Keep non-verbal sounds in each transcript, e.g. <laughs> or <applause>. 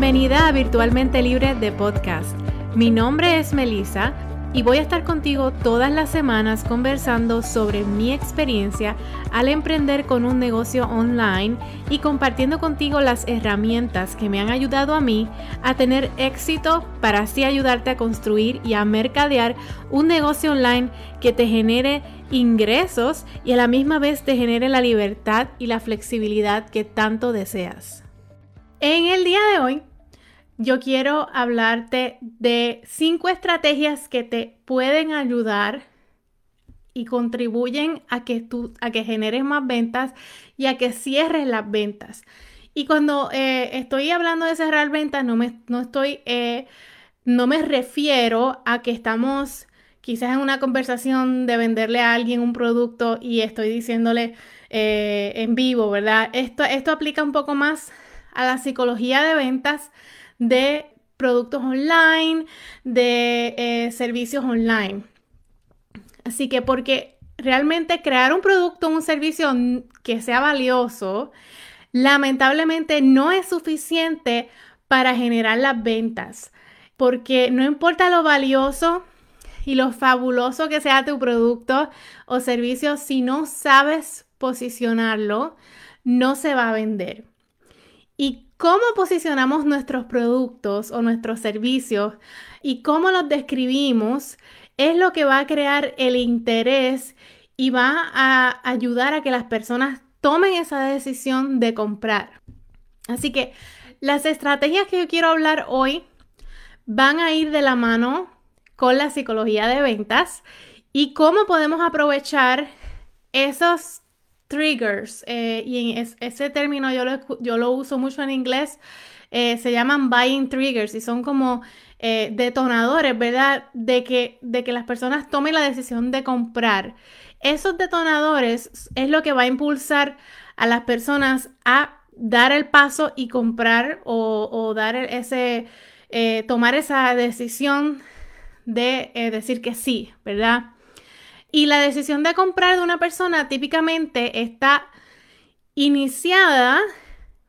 Bienvenida a Virtualmente Libre de Podcast. Mi nombre es Melissa y voy a estar contigo todas las semanas conversando sobre mi experiencia al emprender con un negocio online y compartiendo contigo las herramientas que me han ayudado a mí a tener éxito para así ayudarte a construir y a mercadear un negocio online que te genere ingresos y a la misma vez te genere la libertad y la flexibilidad que tanto deseas. En el día de hoy yo quiero hablarte de cinco estrategias que te pueden ayudar y contribuyen a que tú a que generes más ventas y a que cierres las ventas. Y cuando eh, estoy hablando de cerrar ventas, no me, no estoy, eh, no me refiero a que estamos quizás en una conversación de venderle a alguien un producto y estoy diciéndole eh, en vivo, ¿verdad? Esto, esto aplica un poco más a la psicología de ventas de productos online, de eh, servicios online. Así que porque realmente crear un producto, un servicio que sea valioso, lamentablemente no es suficiente para generar las ventas. Porque no importa lo valioso y lo fabuloso que sea tu producto o servicio, si no sabes posicionarlo, no se va a vender. ¿Y cómo posicionamos nuestros productos o nuestros servicios y cómo los describimos es lo que va a crear el interés y va a ayudar a que las personas tomen esa decisión de comprar. Así que las estrategias que yo quiero hablar hoy van a ir de la mano con la psicología de ventas y cómo podemos aprovechar esos triggers, eh, y ese término yo lo, yo lo, uso mucho en inglés, eh, se llaman buying triggers y son como eh, detonadores, ¿verdad? De que, de que las personas tomen la decisión de comprar. Esos detonadores es lo que va a impulsar a las personas a dar el paso y comprar o, dar ese, tomar esa decisión de decir que sí, ¿verdad? Y la decisión de comprar de una persona típicamente está iniciada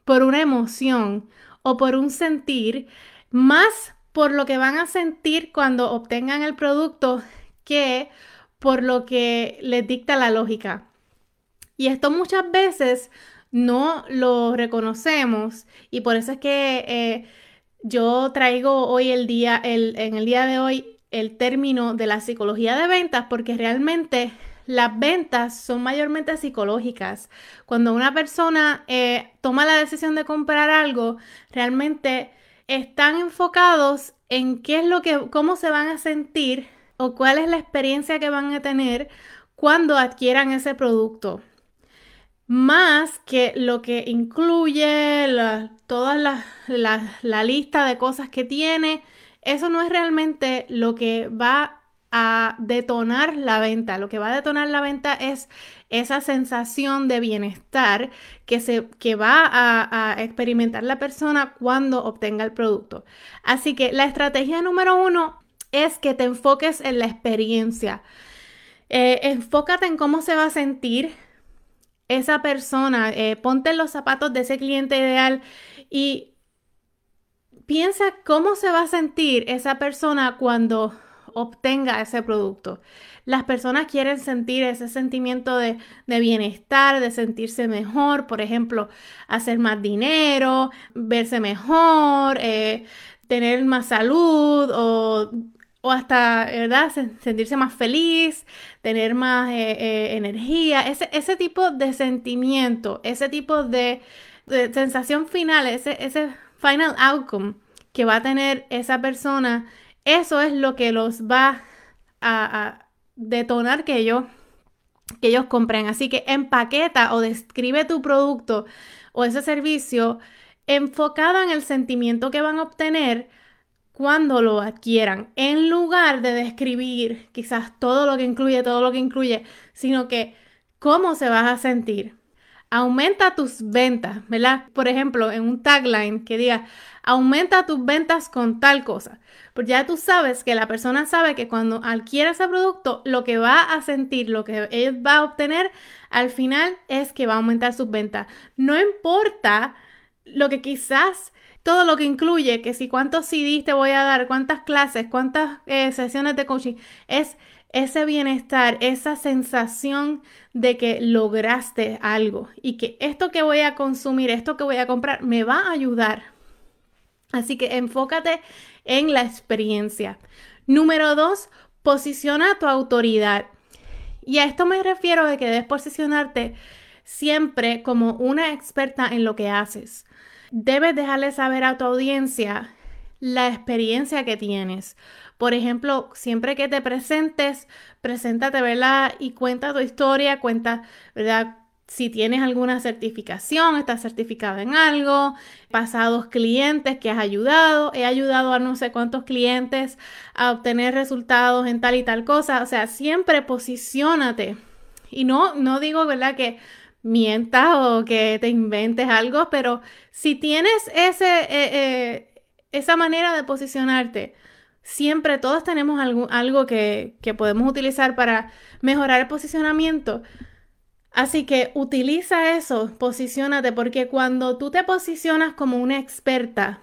por una emoción o por un sentir, más por lo que van a sentir cuando obtengan el producto que por lo que les dicta la lógica. Y esto muchas veces no lo reconocemos y por eso es que eh, yo traigo hoy el día, en el día de hoy, el término de la psicología de ventas porque realmente las ventas son mayormente psicológicas. Cuando una persona eh, toma la decisión de comprar algo, realmente están enfocados en qué es lo que, cómo se van a sentir o cuál es la experiencia que van a tener cuando adquieran ese producto. Más que lo que incluye toda la lista de cosas que tiene eso no es realmente lo que va a detonar la venta. Lo que va a detonar la venta es esa sensación de bienestar que, se, que va a, experimentar la persona cuando obtenga el producto. Así que la estrategia número uno es que te enfoques en la experiencia. Eh, enfócate en cómo se va a sentir esa persona. Eh, ponte los zapatos de ese cliente ideal y piensa cómo se va a sentir esa persona cuando obtenga ese producto. Las personas quieren sentir ese sentimiento de, bienestar, de sentirse mejor, por ejemplo, hacer más dinero, verse mejor, eh, tener más salud o, hasta, ¿verdad? Sentirse más feliz, tener más eh, eh, energía, ese, tipo de sentimiento, ese tipo de, sensación final, ese, ese final outcome que va a tener esa persona, eso es lo que los va a, detonar que ellos, que ellos compren. Así que empaqueta o describe tu producto o ese servicio enfocado en el sentimiento que van a obtener cuando lo adquieran, en lugar de describir quizás todo lo que incluye, todo lo que incluye, sino que cómo se vas a sentir aumenta tus ventas, ¿verdad? Por ejemplo, en un tagline que diga, aumenta tus ventas con tal cosa. Porque ya tú sabes que la persona sabe que cuando adquiere ese producto, lo que va a sentir, lo que él va a obtener al final es que va a aumentar sus ventas. No importa lo que quizás todo lo que incluye, que si cuántos CDs te voy a dar, cuántas clases, cuántas eh, sesiones de coaching, es ese bienestar, esa sensación de que lograste algo y que esto que voy a consumir, esto que voy a comprar, me va a ayudar. Así que enfócate en la experiencia. Número dos, posiciona tu autoridad. Y a esto me refiero de que debes posicionarte siempre como una experta en lo que haces. Debes dejarle saber a tu audiencia la experiencia que tienes. Por ejemplo, siempre que te presentes, preséntate, ¿verdad? Y cuenta tu historia, cuenta, ¿verdad? Si tienes alguna certificación, estás certificada en algo, pasados clientes que has ayudado, he ayudado a no sé cuántos clientes a obtener resultados en tal y tal cosa. O sea, siempre posicionate. Y no, no digo, ¿verdad? Que mientas o que te inventes algo, pero si tienes ese, eh, eh, esa manera de posicionarte, siempre todos tenemos algo, algo que, que podemos utilizar para mejorar el posicionamiento. Así que utiliza eso, posicionate, porque cuando tú te posicionas como una experta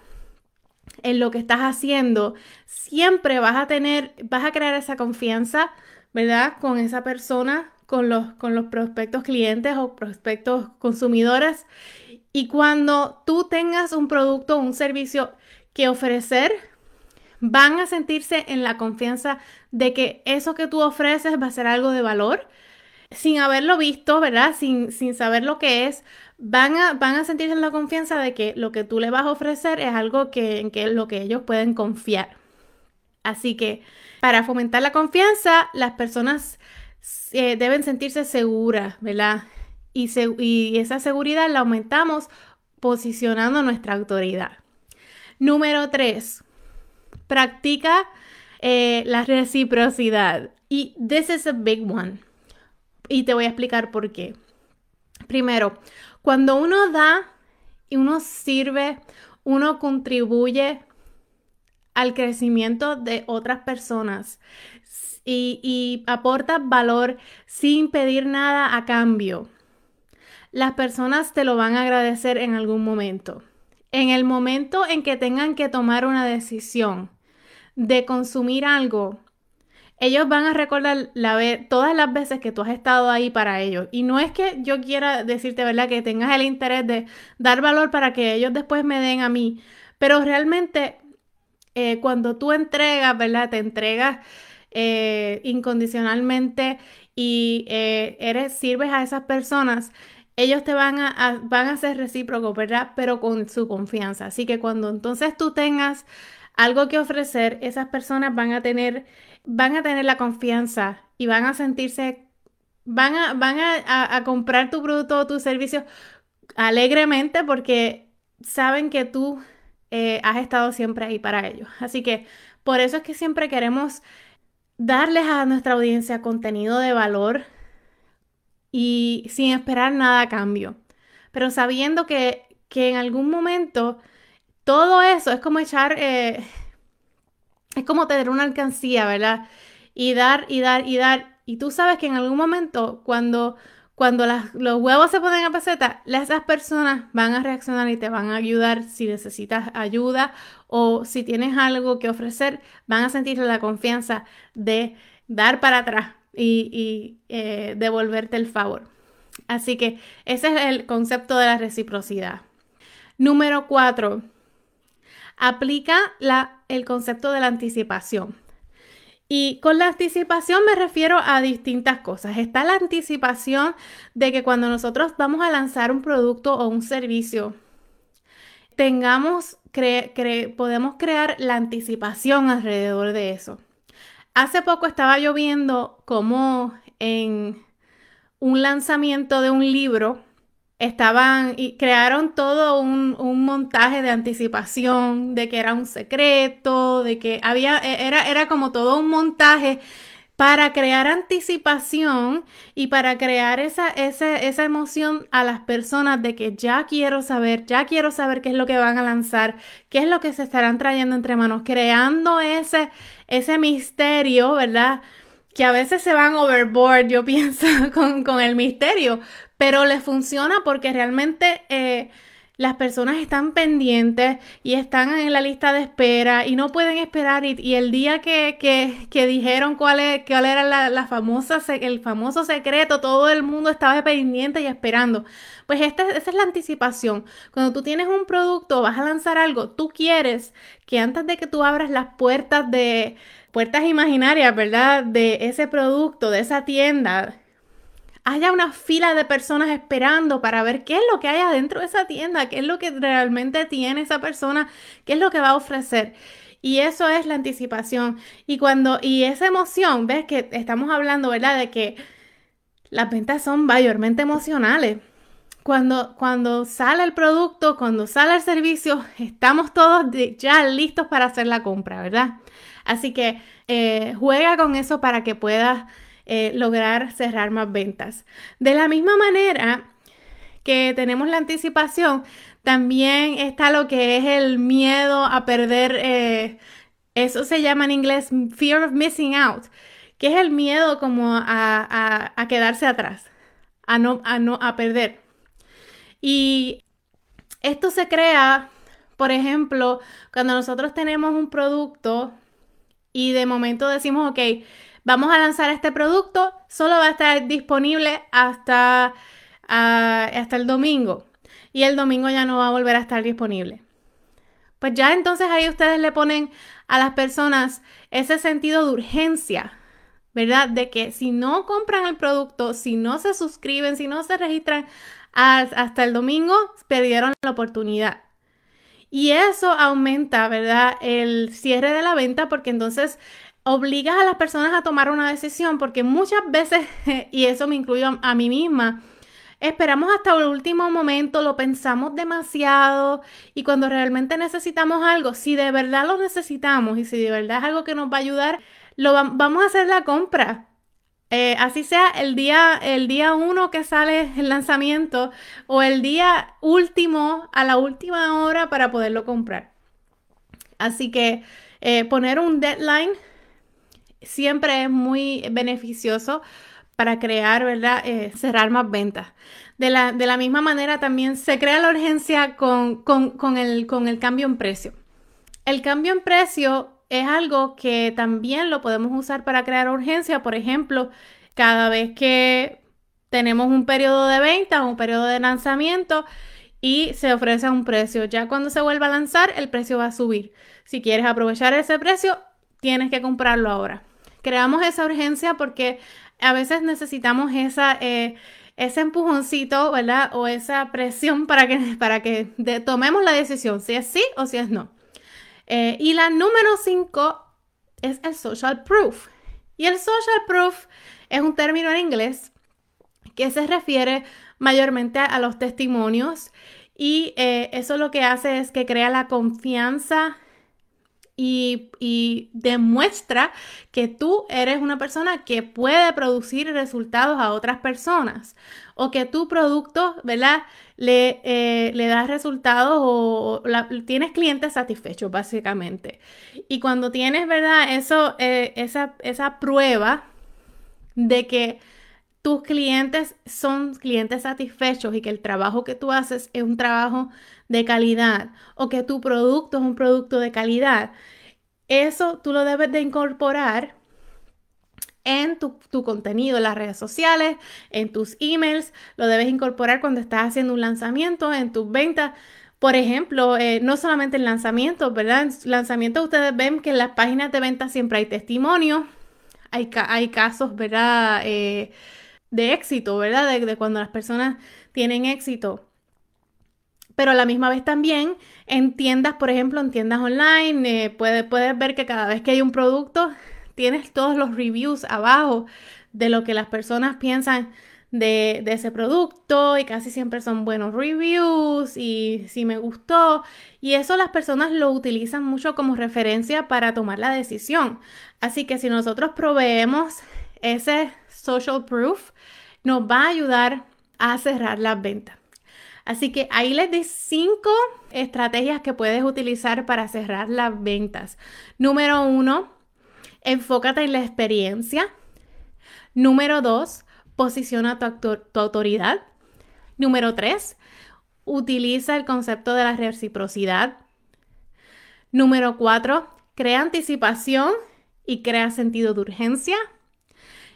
en lo que estás haciendo, siempre vas a tener, vas a crear esa confianza, ¿verdad? Con esa persona, con los, con los prospectos clientes o prospectos consumidores. Y cuando tú tengas un producto o un servicio que ofrecer, van a sentirse en la confianza de que eso que tú ofreces va a ser algo de valor, sin haberlo visto, ¿verdad? Sin, sin saber lo que es, van a, van a sentirse en la confianza de que lo que tú le vas a ofrecer es algo que, en que lo que ellos pueden confiar. Así que para fomentar la confianza, las personas eh, deben sentirse seguras, ¿verdad? Y, y esa seguridad la aumentamos posicionando nuestra autoridad. Número tres, practica eh, la reciprocidad. Y this is a big one. Y te voy a explicar por qué. Primero, cuando uno da y uno sirve, uno contribuye al crecimiento de otras personas y, y aporta valor sin pedir nada a cambio. Las personas te lo van a agradecer en algún momento. En el momento en que tengan que tomar una decisión de consumir algo, ellos van a recordar la todas las veces que tú has estado ahí para ellos. Y no es que yo quiera decirte, ¿verdad?, que tengas el interés de dar valor para que ellos después me den a mí. Pero realmente, eh, cuando tú entregas, ¿verdad?, te entregas eh, incondicionalmente y eh, eres, sirves a esas personas, ellos te van a, van a ser recíprocos, ¿verdad? Pero con su confianza. Así que cuando entonces tú tengas algo que ofrecer, esas personas van a tener, van a tener la confianza y van a sentirse, van a, van a, comprar tu producto o tu servicio alegremente porque saben que tú eh, has estado siempre ahí para ellos. Así que por eso es que siempre queremos darles a nuestra audiencia contenido de valor, y sin esperar nada a cambio. Pero sabiendo que, en algún momento todo eso es como echar, eh, es como tener una alcancía, ¿verdad? Y dar y dar y dar. Y tú sabes que en algún momento cuando, cuando los huevos se ponen a peseta, esas personas van a reaccionar y te van a ayudar si necesitas ayuda o si tienes algo que ofrecer, van a sentir la confianza de dar para atrás y, eh, devolverte el favor. Así que ese es el concepto de la reciprocidad. Número cuatro, aplica el concepto de la anticipación. Y con la anticipación me refiero a distintas cosas. Está la anticipación de que cuando nosotros vamos a lanzar un producto o un servicio, tengamos, podemos crear la anticipación alrededor de eso. Hace poco estaba yo viendo cómo en un lanzamiento de un libro estaban y crearon todo un, montaje de anticipación, de que era un secreto, de que había, e, era, era como todo un montaje para crear anticipación y para crear esa, esa, esa, emoción a las personas de que ya quiero saber, ya quiero saber qué es lo que van a lanzar, qué es lo que se estarán trayendo entre manos, creando ese, ese misterio, ¿verdad? Que a veces se van overboard, yo <laughs> pienso, con, el misterio, pero les funciona porque realmente... Eh, las personas están pendientes y están en la lista de espera y no pueden esperar. Y, el día que, que, dijeron cuál, es, era la, famosa, el famoso secreto, todo el mundo estaba pendiente y esperando. Pues esta, esa es la anticipación. Cuando tú tienes un producto, vas a lanzar algo, tú quieres que antes de que tú abras las puertas de puertas imaginarias, ¿verdad? De ese producto, de esa tienda, haya una fila de personas esperando para ver qué es lo que hay adentro de esa tienda, qué es lo que realmente tiene esa persona, qué es lo que va a ofrecer. Y eso es la anticipación. Y cuando, y esa emoción, ves que estamos hablando, ¿verdad? De que las ventas son mayormente emocionales. Cuando, cuando sale el producto, cuando sale el servicio, estamos todos ya listos para hacer la compra, ¿verdad? Así que eh, juega con eso para que puedas eh, lograr cerrar más ventas. De la misma manera que tenemos la anticipación, también está lo que es el miedo a perder, eh, eso se llama en inglés fear of missing out, que es el miedo como a, a quedarse atrás, a no, a no, a perder. Y esto se crea, por ejemplo, cuando nosotros tenemos un producto y de momento decimos, ok, vamos a lanzar este producto, solo va a estar disponible hasta, ah, hasta el domingo y el domingo ya no va a volver a estar disponible. Pues ya entonces ahí ustedes le ponen a las personas ese sentido de urgencia, ¿verdad? De que si no compran el producto, si no se suscriben, si no se registran hasta el domingo, perdieron la oportunidad. Y eso aumenta, ¿verdad? El cierre de la venta porque entonces obligas a las personas a tomar una decisión porque muchas veces, <laughs> y eso me incluyo a mí misma, esperamos hasta el último momento, lo pensamos demasiado y cuando realmente necesitamos algo, si de verdad lo necesitamos y si de verdad es algo que nos va a ayudar, lo vamos a hacer la compra. Eh, así sea el día, el día uno que sale el lanzamiento o el día último a la última hora para poderlo comprar. Así que eh, poner un deadline siempre es muy beneficioso para crear, ¿verdad? Eh, cerrar más ventas. De la, de la, misma manera también se crea la urgencia con, el, con el cambio en precio. El cambio en precio es algo que también lo podemos usar para crear urgencia. Por ejemplo, cada vez que tenemos un periodo de venta o un periodo de lanzamiento y se ofrece un precio, ya cuando se vuelva a lanzar, el precio va a subir. Si quieres aprovechar ese precio, tienes que comprarlo ahora creamos esa urgencia porque a veces necesitamos esa, eh, ese empujoncito, ¿verdad? O esa presión para que, para que tomemos la decisión, si es sí o si es no. Eh, y la número 5 es el social proof. Y el social proof es un término en inglés que se refiere mayormente a los testimonios y eh, eso lo que hace es que crea la confianza y, demuestra que tú eres una persona que puede producir resultados a otras personas o que tu producto, ¿verdad? Le, eh, le da resultados o, tienes clientes satisfechos, básicamente. Y cuando tienes, ¿verdad? Eso, eh, esa, esa prueba de que tus clientes son clientes satisfechos y que el trabajo que tú haces es un trabajo de calidad o que tu producto es un producto de calidad, eso tú lo debes de incorporar en tu, contenido, en las redes sociales, en tus emails, lo debes incorporar cuando estás haciendo un lanzamiento, en tus ventas. Por ejemplo, eh, no solamente en lanzamientos, ¿verdad? En lanzamientos ustedes ven que en las páginas de venta siempre hay testimonios, hay, hay casos, ¿verdad? Eh, de éxito, ¿verdad? de cuando las personas tienen éxito pero a la misma vez también en tiendas, por ejemplo, en tiendas online, eh, puedes, ver que cada vez que hay un producto, tienes todos los reviews abajo de lo que las personas piensan de, ese producto y casi siempre son buenos reviews y si me gustó y eso las personas lo utilizan mucho como referencia para tomar la decisión. Así que si nosotros proveemos ese social proof, nos va a ayudar a cerrar las ventas. Así que ahí les di cinco estrategias que puedes utilizar para cerrar las ventas. Número uno, enfócate en la experiencia. Número dos, posiciona tu, tu autoridad. Número tres, utiliza el concepto de la reciprocidad. Número cuatro, crea anticipación y crea sentido de urgencia.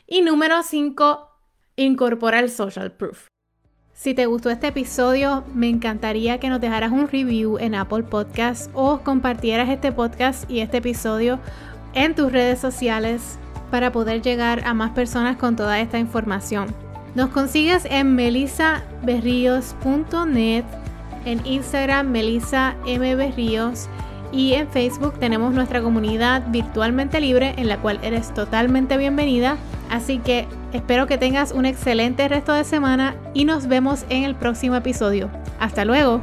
Y número cinco, incorpora el social proof. Si te gustó este episodio, me encantaría que nos dejaras un review en Apple Podcasts o compartieras este podcast y este episodio en tus redes sociales para poder llegar a más personas con toda esta información. Nos consigues en melisaberrios.net, en Instagram Melisa M. y en Facebook tenemos nuestra comunidad virtualmente libre en la cual eres totalmente bienvenida. Así que espero que tengas un excelente resto de semana y nos vemos en el próximo episodio. Hasta luego.